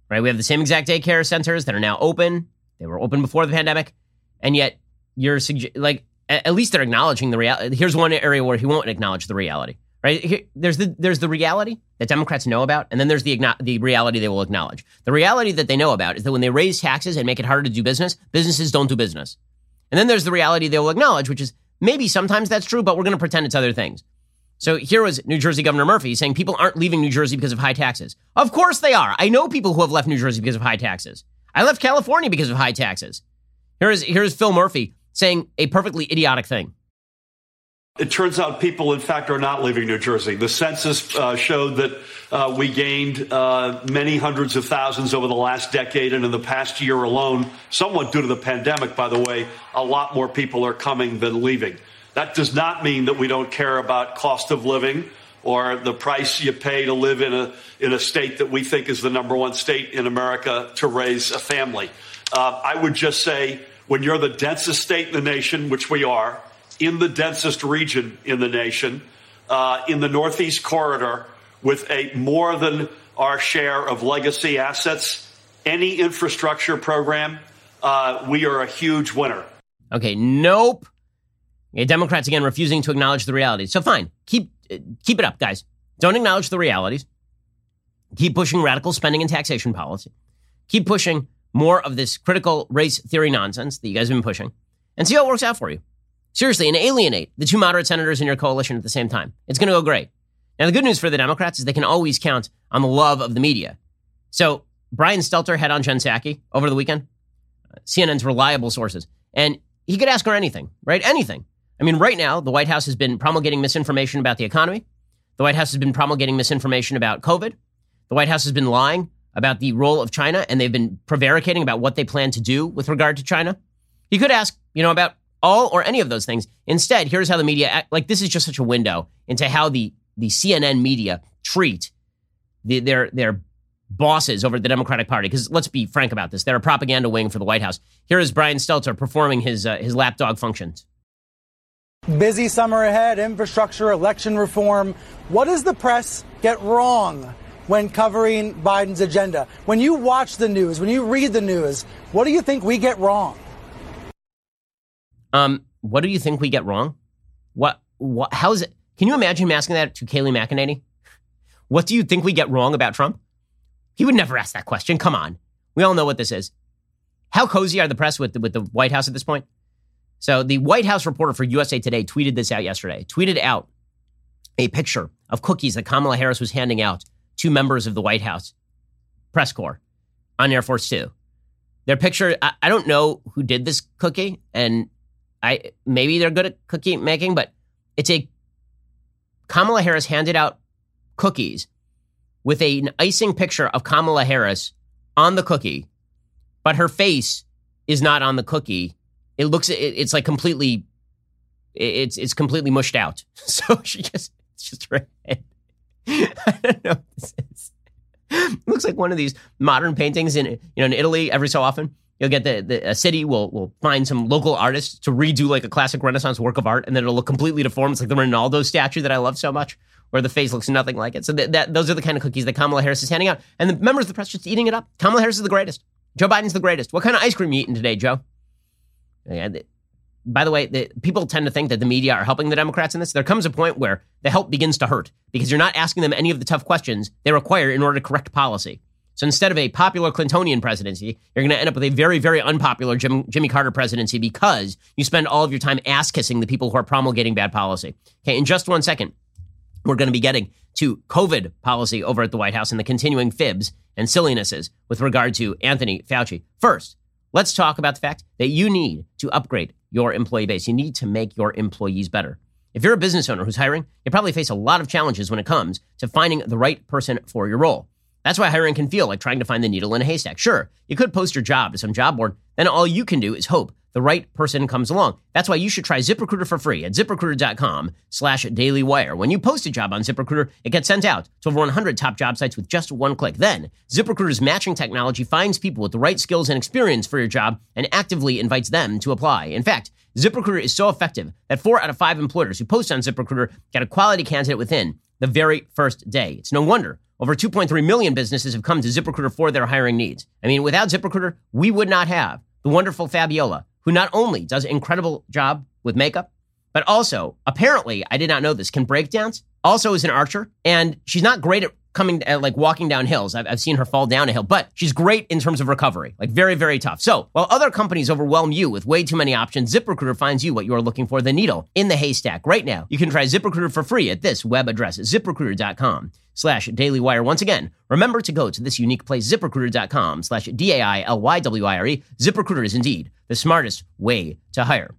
right? We have the same exact daycare centers that are now open. They were open before the pandemic, and yet you're like at least they're acknowledging the reality. Here's one area where he won't acknowledge the reality, Right? Here, there's the there's the reality that Democrats know about, and then there's the the reality they will acknowledge. The reality that they know about is that when they raise taxes and make it harder to do business, businesses don't do business. And then there's the reality they will acknowledge, which is maybe sometimes that's true, but we're going to pretend it's other things. So here was New Jersey Governor Murphy saying people aren't leaving New Jersey because of high taxes. Of course they are. I know people who have left New Jersey because of high taxes. I left California because of high taxes. Here is here's Phil Murphy saying a perfectly idiotic thing. It turns out people, in fact, are not leaving New Jersey. The census uh, showed that uh, we gained uh, many hundreds of thousands over the last decade, and in the past year alone, somewhat due to the pandemic, by the way, a lot more people are coming than leaving. That does not mean that we don't care about cost of living or the price you pay to live in a in a state that we think is the number one state in America to raise a family. Uh, I would just say, when you're the densest state in the nation, which we are in the densest region in the nation, uh, in the Northeast corridor, with a more than our share of legacy assets, any infrastructure program, uh, we are a huge winner. Okay, nope. Okay, Democrats again refusing to acknowledge the realities. So fine, keep keep it up, guys. Don't acknowledge the realities. Keep pushing radical spending and taxation policy. Keep pushing more of this critical race theory nonsense that you guys have been pushing, and see how it works out for you. Seriously, and alienate the two moderate senators in your coalition at the same time. It's going to go great. Now, the good news for the Democrats is they can always count on the love of the media. So, Brian Stelter had on Jen Psaki over the weekend, CNN's reliable sources, and he could ask her anything, right? Anything. I mean, right now, the White House has been promulgating misinformation about the economy. The White House has been promulgating misinformation about COVID. The White House has been lying about the role of China, and they've been prevaricating about what they plan to do with regard to China. He could ask, you know, about all or any of those things. Instead, here's how the media act, like this is just such a window into how the the CNN media treat the, their their bosses over at the Democratic Party. Because let's be frank about this, they're a propaganda wing for the White House. Here is Brian Stelter performing his uh, his lapdog functions. Busy summer ahead, infrastructure, election reform. What does the press get wrong when covering Biden's agenda? When you watch the news, when you read the news, what do you think we get wrong? Um, what do you think we get wrong? What, what, how is it? Can you imagine asking that to Kayleigh McEnany? What do you think we get wrong about Trump? He would never ask that question. Come on. We all know what this is. How cozy are the press with the, with the White House at this point? So the White House reporter for USA Today tweeted this out yesterday. Tweeted out a picture of cookies that Kamala Harris was handing out to members of the White House press corps on Air Force Two. Their picture, I, I don't know who did this cookie, and I maybe they're good at cookie making, but it's a Kamala Harris handed out cookies with a, an icing picture of Kamala Harris on the cookie, but her face is not on the cookie. It looks it, it's like completely it's it's completely mushed out. [laughs] So she just it's just her head. [laughs] I don't know what this is. [laughs] It looks like one of these modern paintings in you know in Italy every so often You'll get the, the a city will will find some local artists to redo like a classic Renaissance work of art, and then it'll look completely deformed. It's like the Ronaldo statue that I love so much, where the face looks nothing like it. So that, that those are the kind of cookies that Kamala Harris is handing out, and the members of the press just eating it up. Kamala Harris is the greatest. Joe Biden's the greatest. What kind of ice cream you eating today, Joe? Yeah, the, by the way, the, people tend to think that the media are helping the Democrats in this. There comes a point where the help begins to hurt because you're not asking them any of the tough questions they require in order to correct policy. So instead of a popular Clintonian presidency, you're going to end up with a very, very unpopular Jim, Jimmy Carter presidency because you spend all of your time ass kissing the people who are promulgating bad policy. Okay, in just one second, we're going to be getting to COVID policy over at the White House and the continuing fibs and sillinesses with regard to Anthony Fauci. First, let's talk about the fact that you need to upgrade your employee base. You need to make your employees better. If you're a business owner who's hiring, you probably face a lot of challenges when it comes to finding the right person for your role. That's why hiring can feel like trying to find the needle in a haystack. Sure, you could post your job to some job board, then all you can do is hope the right person comes along. That's why you should try ZipRecruiter for free at ziprecruiter.com slash dailywire. When you post a job on ZipRecruiter, it gets sent out to over 100 top job sites with just one click. Then, ZipRecruiter's matching technology finds people with the right skills and experience for your job and actively invites them to apply. In fact, ZipRecruiter is so effective that four out of five employers who post on ZipRecruiter get a quality candidate within the very first day. It's no wonder over 2.3 million businesses have come to ZipRecruiter for their hiring needs. I mean, without ZipRecruiter, we would not have the wonderful Fabiola, who not only does an incredible job with makeup, but also, apparently, I did not know this, can breakdance. also is an archer, and she's not great at coming at like walking down hills. I've, I've seen her fall down a hill, but she's great in terms of recovery, like very, very tough. So while other companies overwhelm you with way too many options, ZipRecruiter finds you what you are looking for, the needle in the haystack. Right now, you can try ZipRecruiter for free at this web address, ziprecruiter.com slash dailywire. Once again, remember to go to this unique place, ziprecruiter.com slash D-A-I-L-Y-W-I-R-E. ZipRecruiter is indeed the smartest way to hire.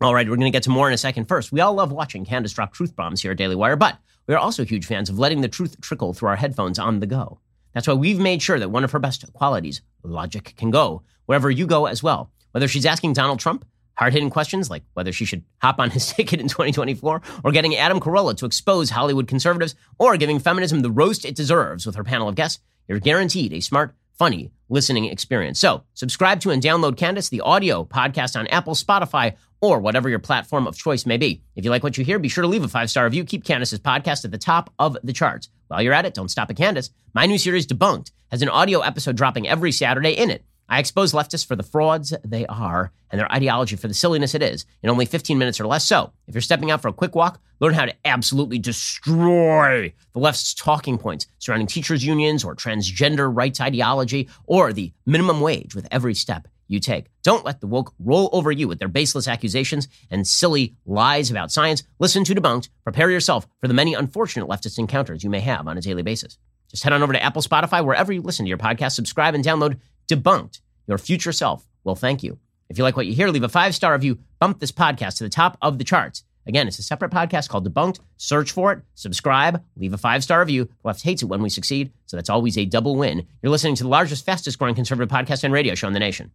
All right, we're going to get to more in a second. First, we all love watching Candace drop truth bombs here at Daily Wire, but we are also huge fans of letting the truth trickle through our headphones on the go. That's why we've made sure that one of her best qualities, logic, can go wherever you go as well. Whether she's asking Donald Trump hard hitting questions like whether she should hop on his [laughs] ticket in 2024, or getting Adam Carolla to expose Hollywood conservatives, or giving feminism the roast it deserves with her panel of guests, you're guaranteed a smart, funny listening experience. So, subscribe to and download Candace, the audio podcast on Apple, Spotify, or whatever your platform of choice may be. If you like what you hear, be sure to leave a five star review. Keep Candace's podcast at the top of the charts. While you're at it, don't stop at Candace. My new series, Debunked, has an audio episode dropping every Saturday in it. I expose leftists for the frauds they are and their ideology for the silliness it is in only 15 minutes or less. So, if you're stepping out for a quick walk, learn how to absolutely destroy the left's talking points surrounding teachers' unions or transgender rights ideology or the minimum wage with every step you take. Don't let the woke roll over you with their baseless accusations and silly lies about science. Listen to Debunked. Prepare yourself for the many unfortunate leftist encounters you may have on a daily basis. Just head on over to Apple, Spotify, wherever you listen to your podcast, subscribe and download Debunked. Your future self will thank you. If you like what you hear, leave a five star review, bump this podcast to the top of the charts. Again, it's a separate podcast called Debunked. Search for it, subscribe, leave a five star review. The left hates it when we succeed, so that's always a double win. You're listening to the largest, fastest growing conservative podcast and radio show in the nation.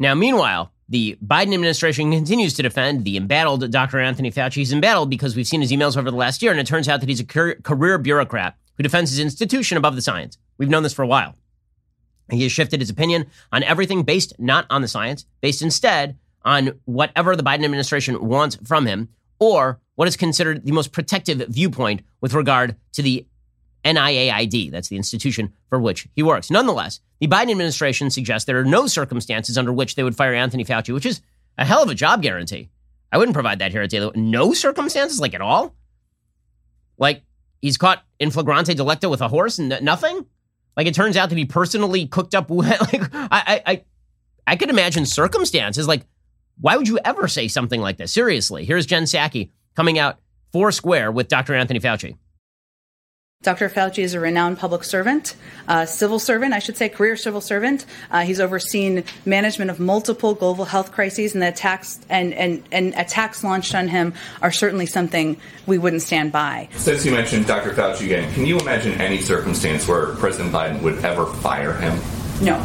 Now, meanwhile, the Biden administration continues to defend the embattled Dr. Anthony Fauci. He's embattled because we've seen his emails over the last year, and it turns out that he's a career bureaucrat who defends his institution above the science. We've known this for a while. He has shifted his opinion on everything based not on the science, based instead on whatever the Biden administration wants from him, or what is considered the most protective viewpoint with regard to the NIAID. That's the institution for which he works. Nonetheless, the Biden administration suggests there are no circumstances under which they would fire Anthony Fauci, which is a hell of a job guarantee. I wouldn't provide that here at Daily. No circumstances, like at all? Like he's caught in flagrante delicto with a horse and nothing? Like it turns out to be personally cooked up. [laughs] like I, I, I could imagine circumstances. Like, why would you ever say something like this? Seriously, here's Jen Psaki coming out four square with Dr. Anthony Fauci. Dr. Fauci is a renowned public servant, uh, civil servant, I should say, career civil servant. Uh, he's overseen management of multiple global health crises, and the attacks and, and, and attacks launched on him are certainly something we wouldn't stand by. Since you mentioned Dr. Fauci again, can you imagine any circumstance where President Biden would ever fire him? No.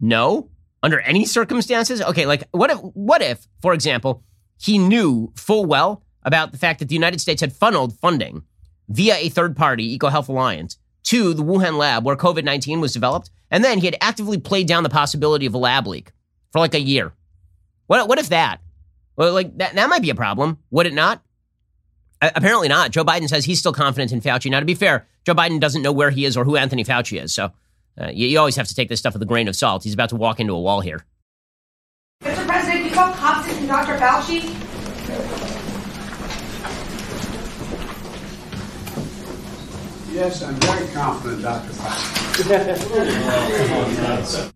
No? Under any circumstances? Okay, like what if what if, for example, he knew full well about the fact that the United States had funneled funding via a third party, EcoHealth Alliance, to the Wuhan lab where COVID 19 was developed. And then he had actively played down the possibility of a lab leak for like a year. What, what if that? Well, like that, that might be a problem, would it not? Apparently not. Joe Biden says he's still confident in Fauci. Now, to be fair, Joe Biden doesn't know where he is or who Anthony Fauci is. So uh, you, you, always have to take this stuff with a grain of salt. He's about to walk into a wall here. Mr. President, you felt confident in Dr. Fauci? Yes, I'm very confident, Dr. Fauci.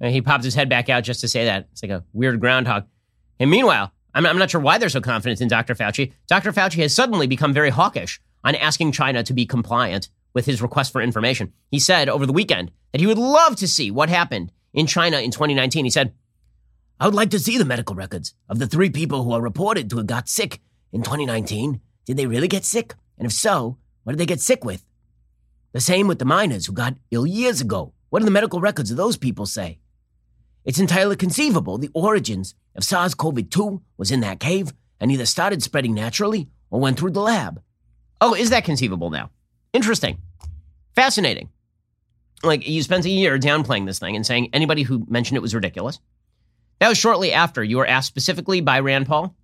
[laughs] he popped his head back out just to say that. It's like a weird groundhog. And meanwhile, I'm, I'm not sure why they're so confident in Dr. Fauci. Dr. Fauci has suddenly become very hawkish on asking China to be compliant with his request for information. He said over the weekend that he would love to see what happened in China in 2019. He said, I would like to see the medical records of the three people who are reported to have got sick in 2019. Did they really get sick? And if so, what did they get sick with? The same with the miners who got ill years ago. What do the medical records of those people say? It's entirely conceivable the origins of SARS CoV 2 was in that cave and either started spreading naturally or went through the lab. Oh, is that conceivable now? Interesting. Fascinating. Like, you spent a year downplaying this thing and saying anybody who mentioned it was ridiculous. That was shortly after you were asked specifically by Rand Paul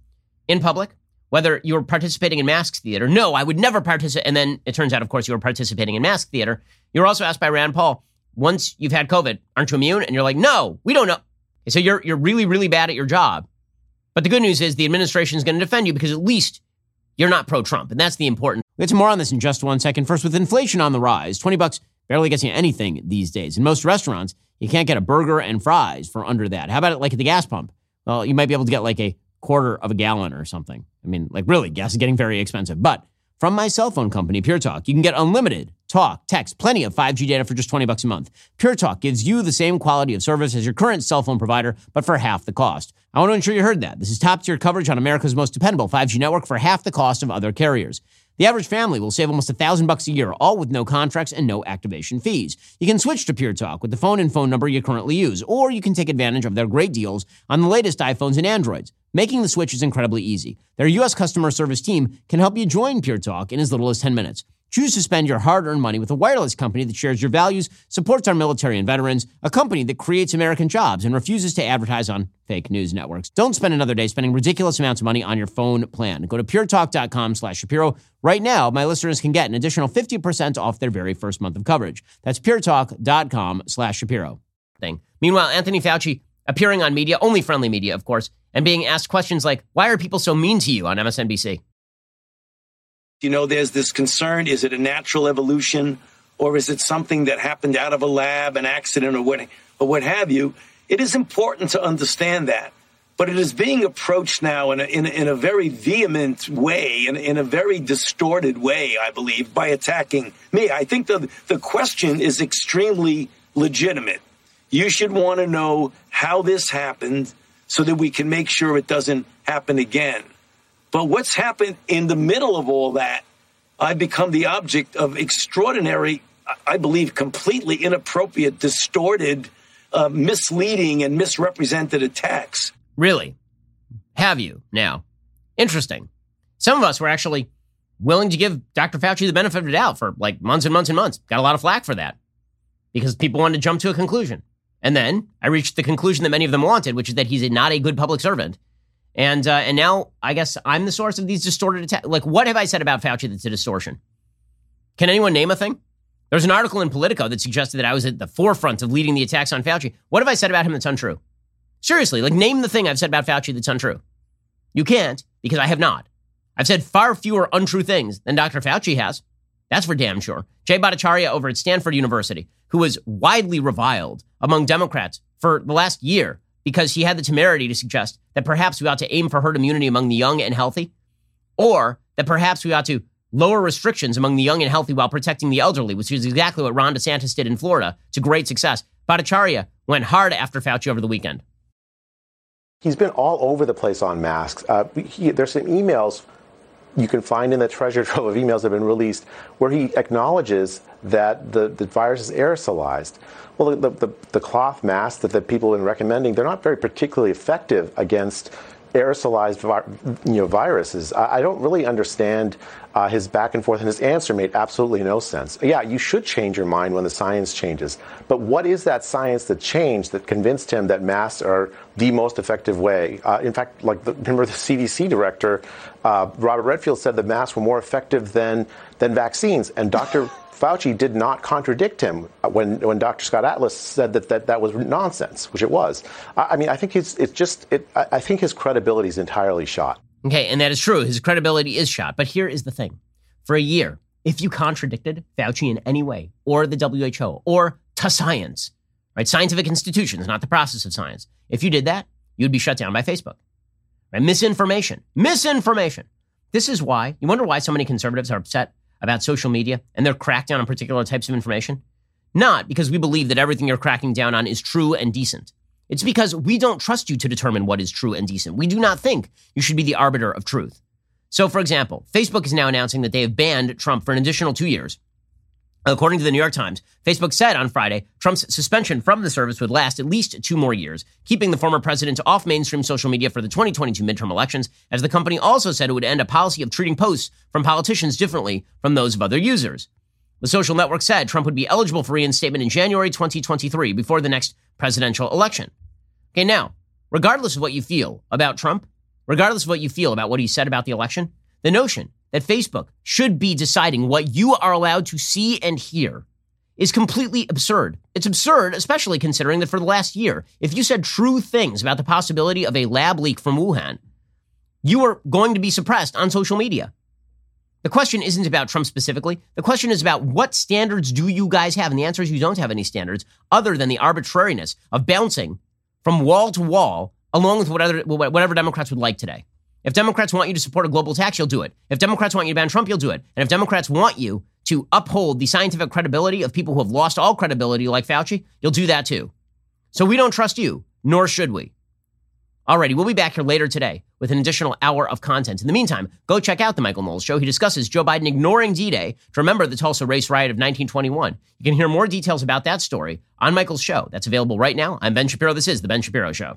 in public whether you were participating in mask theater. No, I would never participate. And then it turns out, of course, you were participating in mask theater. You're also asked by Rand Paul, once you've had COVID, aren't you immune? And you're like, no, we don't know. So you're, you're really, really bad at your job. But the good news is the administration is going to defend you because at least you're not pro Trump. And that's the important. We'll get to more on this in just one second. First, with inflation on the rise, 20 bucks barely gets you anything these days. In most restaurants, you can't get a burger and fries for under that. How about it like at the gas pump? Well, you might be able to get like a quarter of a gallon or something. I mean, like really, gas is getting very expensive. But from my cell phone company, Pure Talk, you can get unlimited talk, text, plenty of 5G data for just 20 bucks a month. Pure Talk gives you the same quality of service as your current cell phone provider, but for half the cost. I want to ensure you heard that. This is top tier coverage on America's most dependable 5G network for half the cost of other carriers. The average family will save almost a thousand bucks a year, all with no contracts and no activation fees. You can switch to Pure Talk with the phone and phone number you currently use, or you can take advantage of their great deals on the latest iPhones and Androids. Making the switch is incredibly easy. Their U.S. customer service team can help you join Pure Talk in as little as 10 minutes. Choose to spend your hard earned money with a wireless company that shares your values, supports our military and veterans, a company that creates American jobs, and refuses to advertise on fake news networks. Don't spend another day spending ridiculous amounts of money on your phone plan. Go to puretalk.com slash Shapiro. Right now, my listeners can get an additional 50% off their very first month of coverage. That's puretalk.com slash Shapiro. Thing. Meanwhile, Anthony Fauci appearing on media, only friendly media, of course, and being asked questions like, why are people so mean to you on MSNBC? You know, there's this concern is it a natural evolution or is it something that happened out of a lab, an accident, or what, or what have you? It is important to understand that. But it is being approached now in a, in a, in a very vehement way, in, in a very distorted way, I believe, by attacking me. I think the, the question is extremely legitimate. You should want to know how this happened so that we can make sure it doesn't happen again. But what's happened in the middle of all that, I've become the object of extraordinary, I believe, completely inappropriate, distorted, uh, misleading, and misrepresented attacks. Really? Have you now? Interesting. Some of us were actually willing to give Dr. Fauci the benefit of the doubt for like months and months and months. Got a lot of flack for that because people wanted to jump to a conclusion. And then I reached the conclusion that many of them wanted, which is that he's not a good public servant and uh, and now I guess I'm the source of these distorted attacks. Like, what have I said about Fauci that's a distortion? Can anyone name a thing? There's an article in Politico that suggested that I was at the forefront of leading the attacks on Fauci. What have I said about him that's untrue? Seriously, like name the thing I've said about Fauci that's untrue. You can't because I have not. I've said far fewer untrue things than Dr. Fauci has. That's for damn sure. Jay Bhattacharya over at Stanford University, who was widely reviled among Democrats for the last year because he had the temerity to suggest that perhaps we ought to aim for herd immunity among the young and healthy, or that perhaps we ought to lower restrictions among the young and healthy while protecting the elderly, which is exactly what Ron DeSantis did in Florida to great success. Bhattacharya went hard after Fauci over the weekend. He's been all over the place on masks. Uh, he, there's some emails you can find in the treasure trove of emails that have been released where he acknowledges that the, the virus is aerosolized. Well, the, the, the cloth masks that, that people have been recommending, they're not very particularly effective against aerosolized you know, viruses. I, don't really understand uh, his back and forth, and his answer made absolutely no sense. Yeah, you should change your mind when the science changes. But what is that science that changed that convinced him that masks are the most effective way? Uh, in fact, like the, remember the CDC director, uh, Robert Redfield, said the masks were more effective than, than vaccines. And Dr. Fauci did not contradict him when, when Dr. Scott Atlas said that, that that was nonsense, which it was. I, I mean, I think it's, it's just, it, I, I think his credibility is entirely shot. Okay, and that is true. His credibility is shot. But here is the thing for a year, if you contradicted Fauci in any way, or the WHO, or to science, right? Scientific institutions, not the process of science. If you did that, you'd be shut down by Facebook. Right? Misinformation. Misinformation. This is why you wonder why so many conservatives are upset about social media and their crackdown on particular types of information? Not because we believe that everything you're cracking down on is true and decent. It's because we don't trust you to determine what is true and decent. We do not think you should be the arbiter of truth. So, for example, Facebook is now announcing that they have banned Trump for an additional two years. According to the New York Times, Facebook said on Friday Trump's suspension from the service would last at least two more years, keeping the former president off mainstream social media for the 2022 midterm elections, as the company also said it would end a policy of treating posts from politicians differently from those of other users. The social network said Trump would be eligible for reinstatement in January 2023 before the next presidential election. Okay, now, regardless of what you feel about Trump, regardless of what you feel about what he said about the election, the notion that Facebook should be deciding what you are allowed to see and hear is completely absurd. It's absurd, especially considering that for the last year, if you said true things about the possibility of a lab leak from Wuhan, you were going to be suppressed on social media. The question isn't about Trump specifically. The question is about what standards do you guys have? And the answer is you don't have any standards other than the arbitrariness of bouncing from wall to wall along with whatever, whatever Democrats would like today. If Democrats want you to support a global tax, you'll do it. If Democrats want you to ban Trump, you'll do it. And if Democrats want you to uphold the scientific credibility of people who have lost all credibility, like Fauci, you'll do that too. So we don't trust you, nor should we. Alrighty, we'll be back here later today with an additional hour of content. In the meantime, go check out the Michael Knowles Show. He discusses Joe Biden ignoring D-Day to remember the Tulsa race riot of 1921. You can hear more details about that story on Michael's show. That's available right now. I'm Ben Shapiro. This is the Ben Shapiro Show.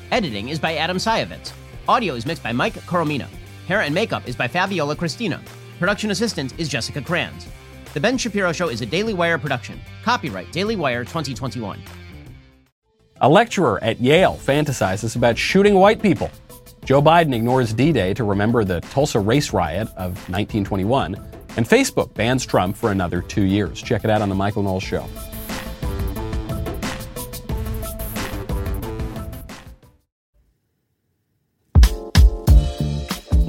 Editing is by Adam Sayevitz. Audio is mixed by Mike Coromina. Hair and makeup is by Fabiola Cristina. Production assistant is Jessica Krantz. The Ben Shapiro Show is a Daily Wire production. Copyright Daily Wire 2021. A lecturer at Yale fantasizes about shooting white people. Joe Biden ignores D Day to remember the Tulsa race riot of 1921. And Facebook bans Trump for another two years. Check it out on The Michael Knowles Show.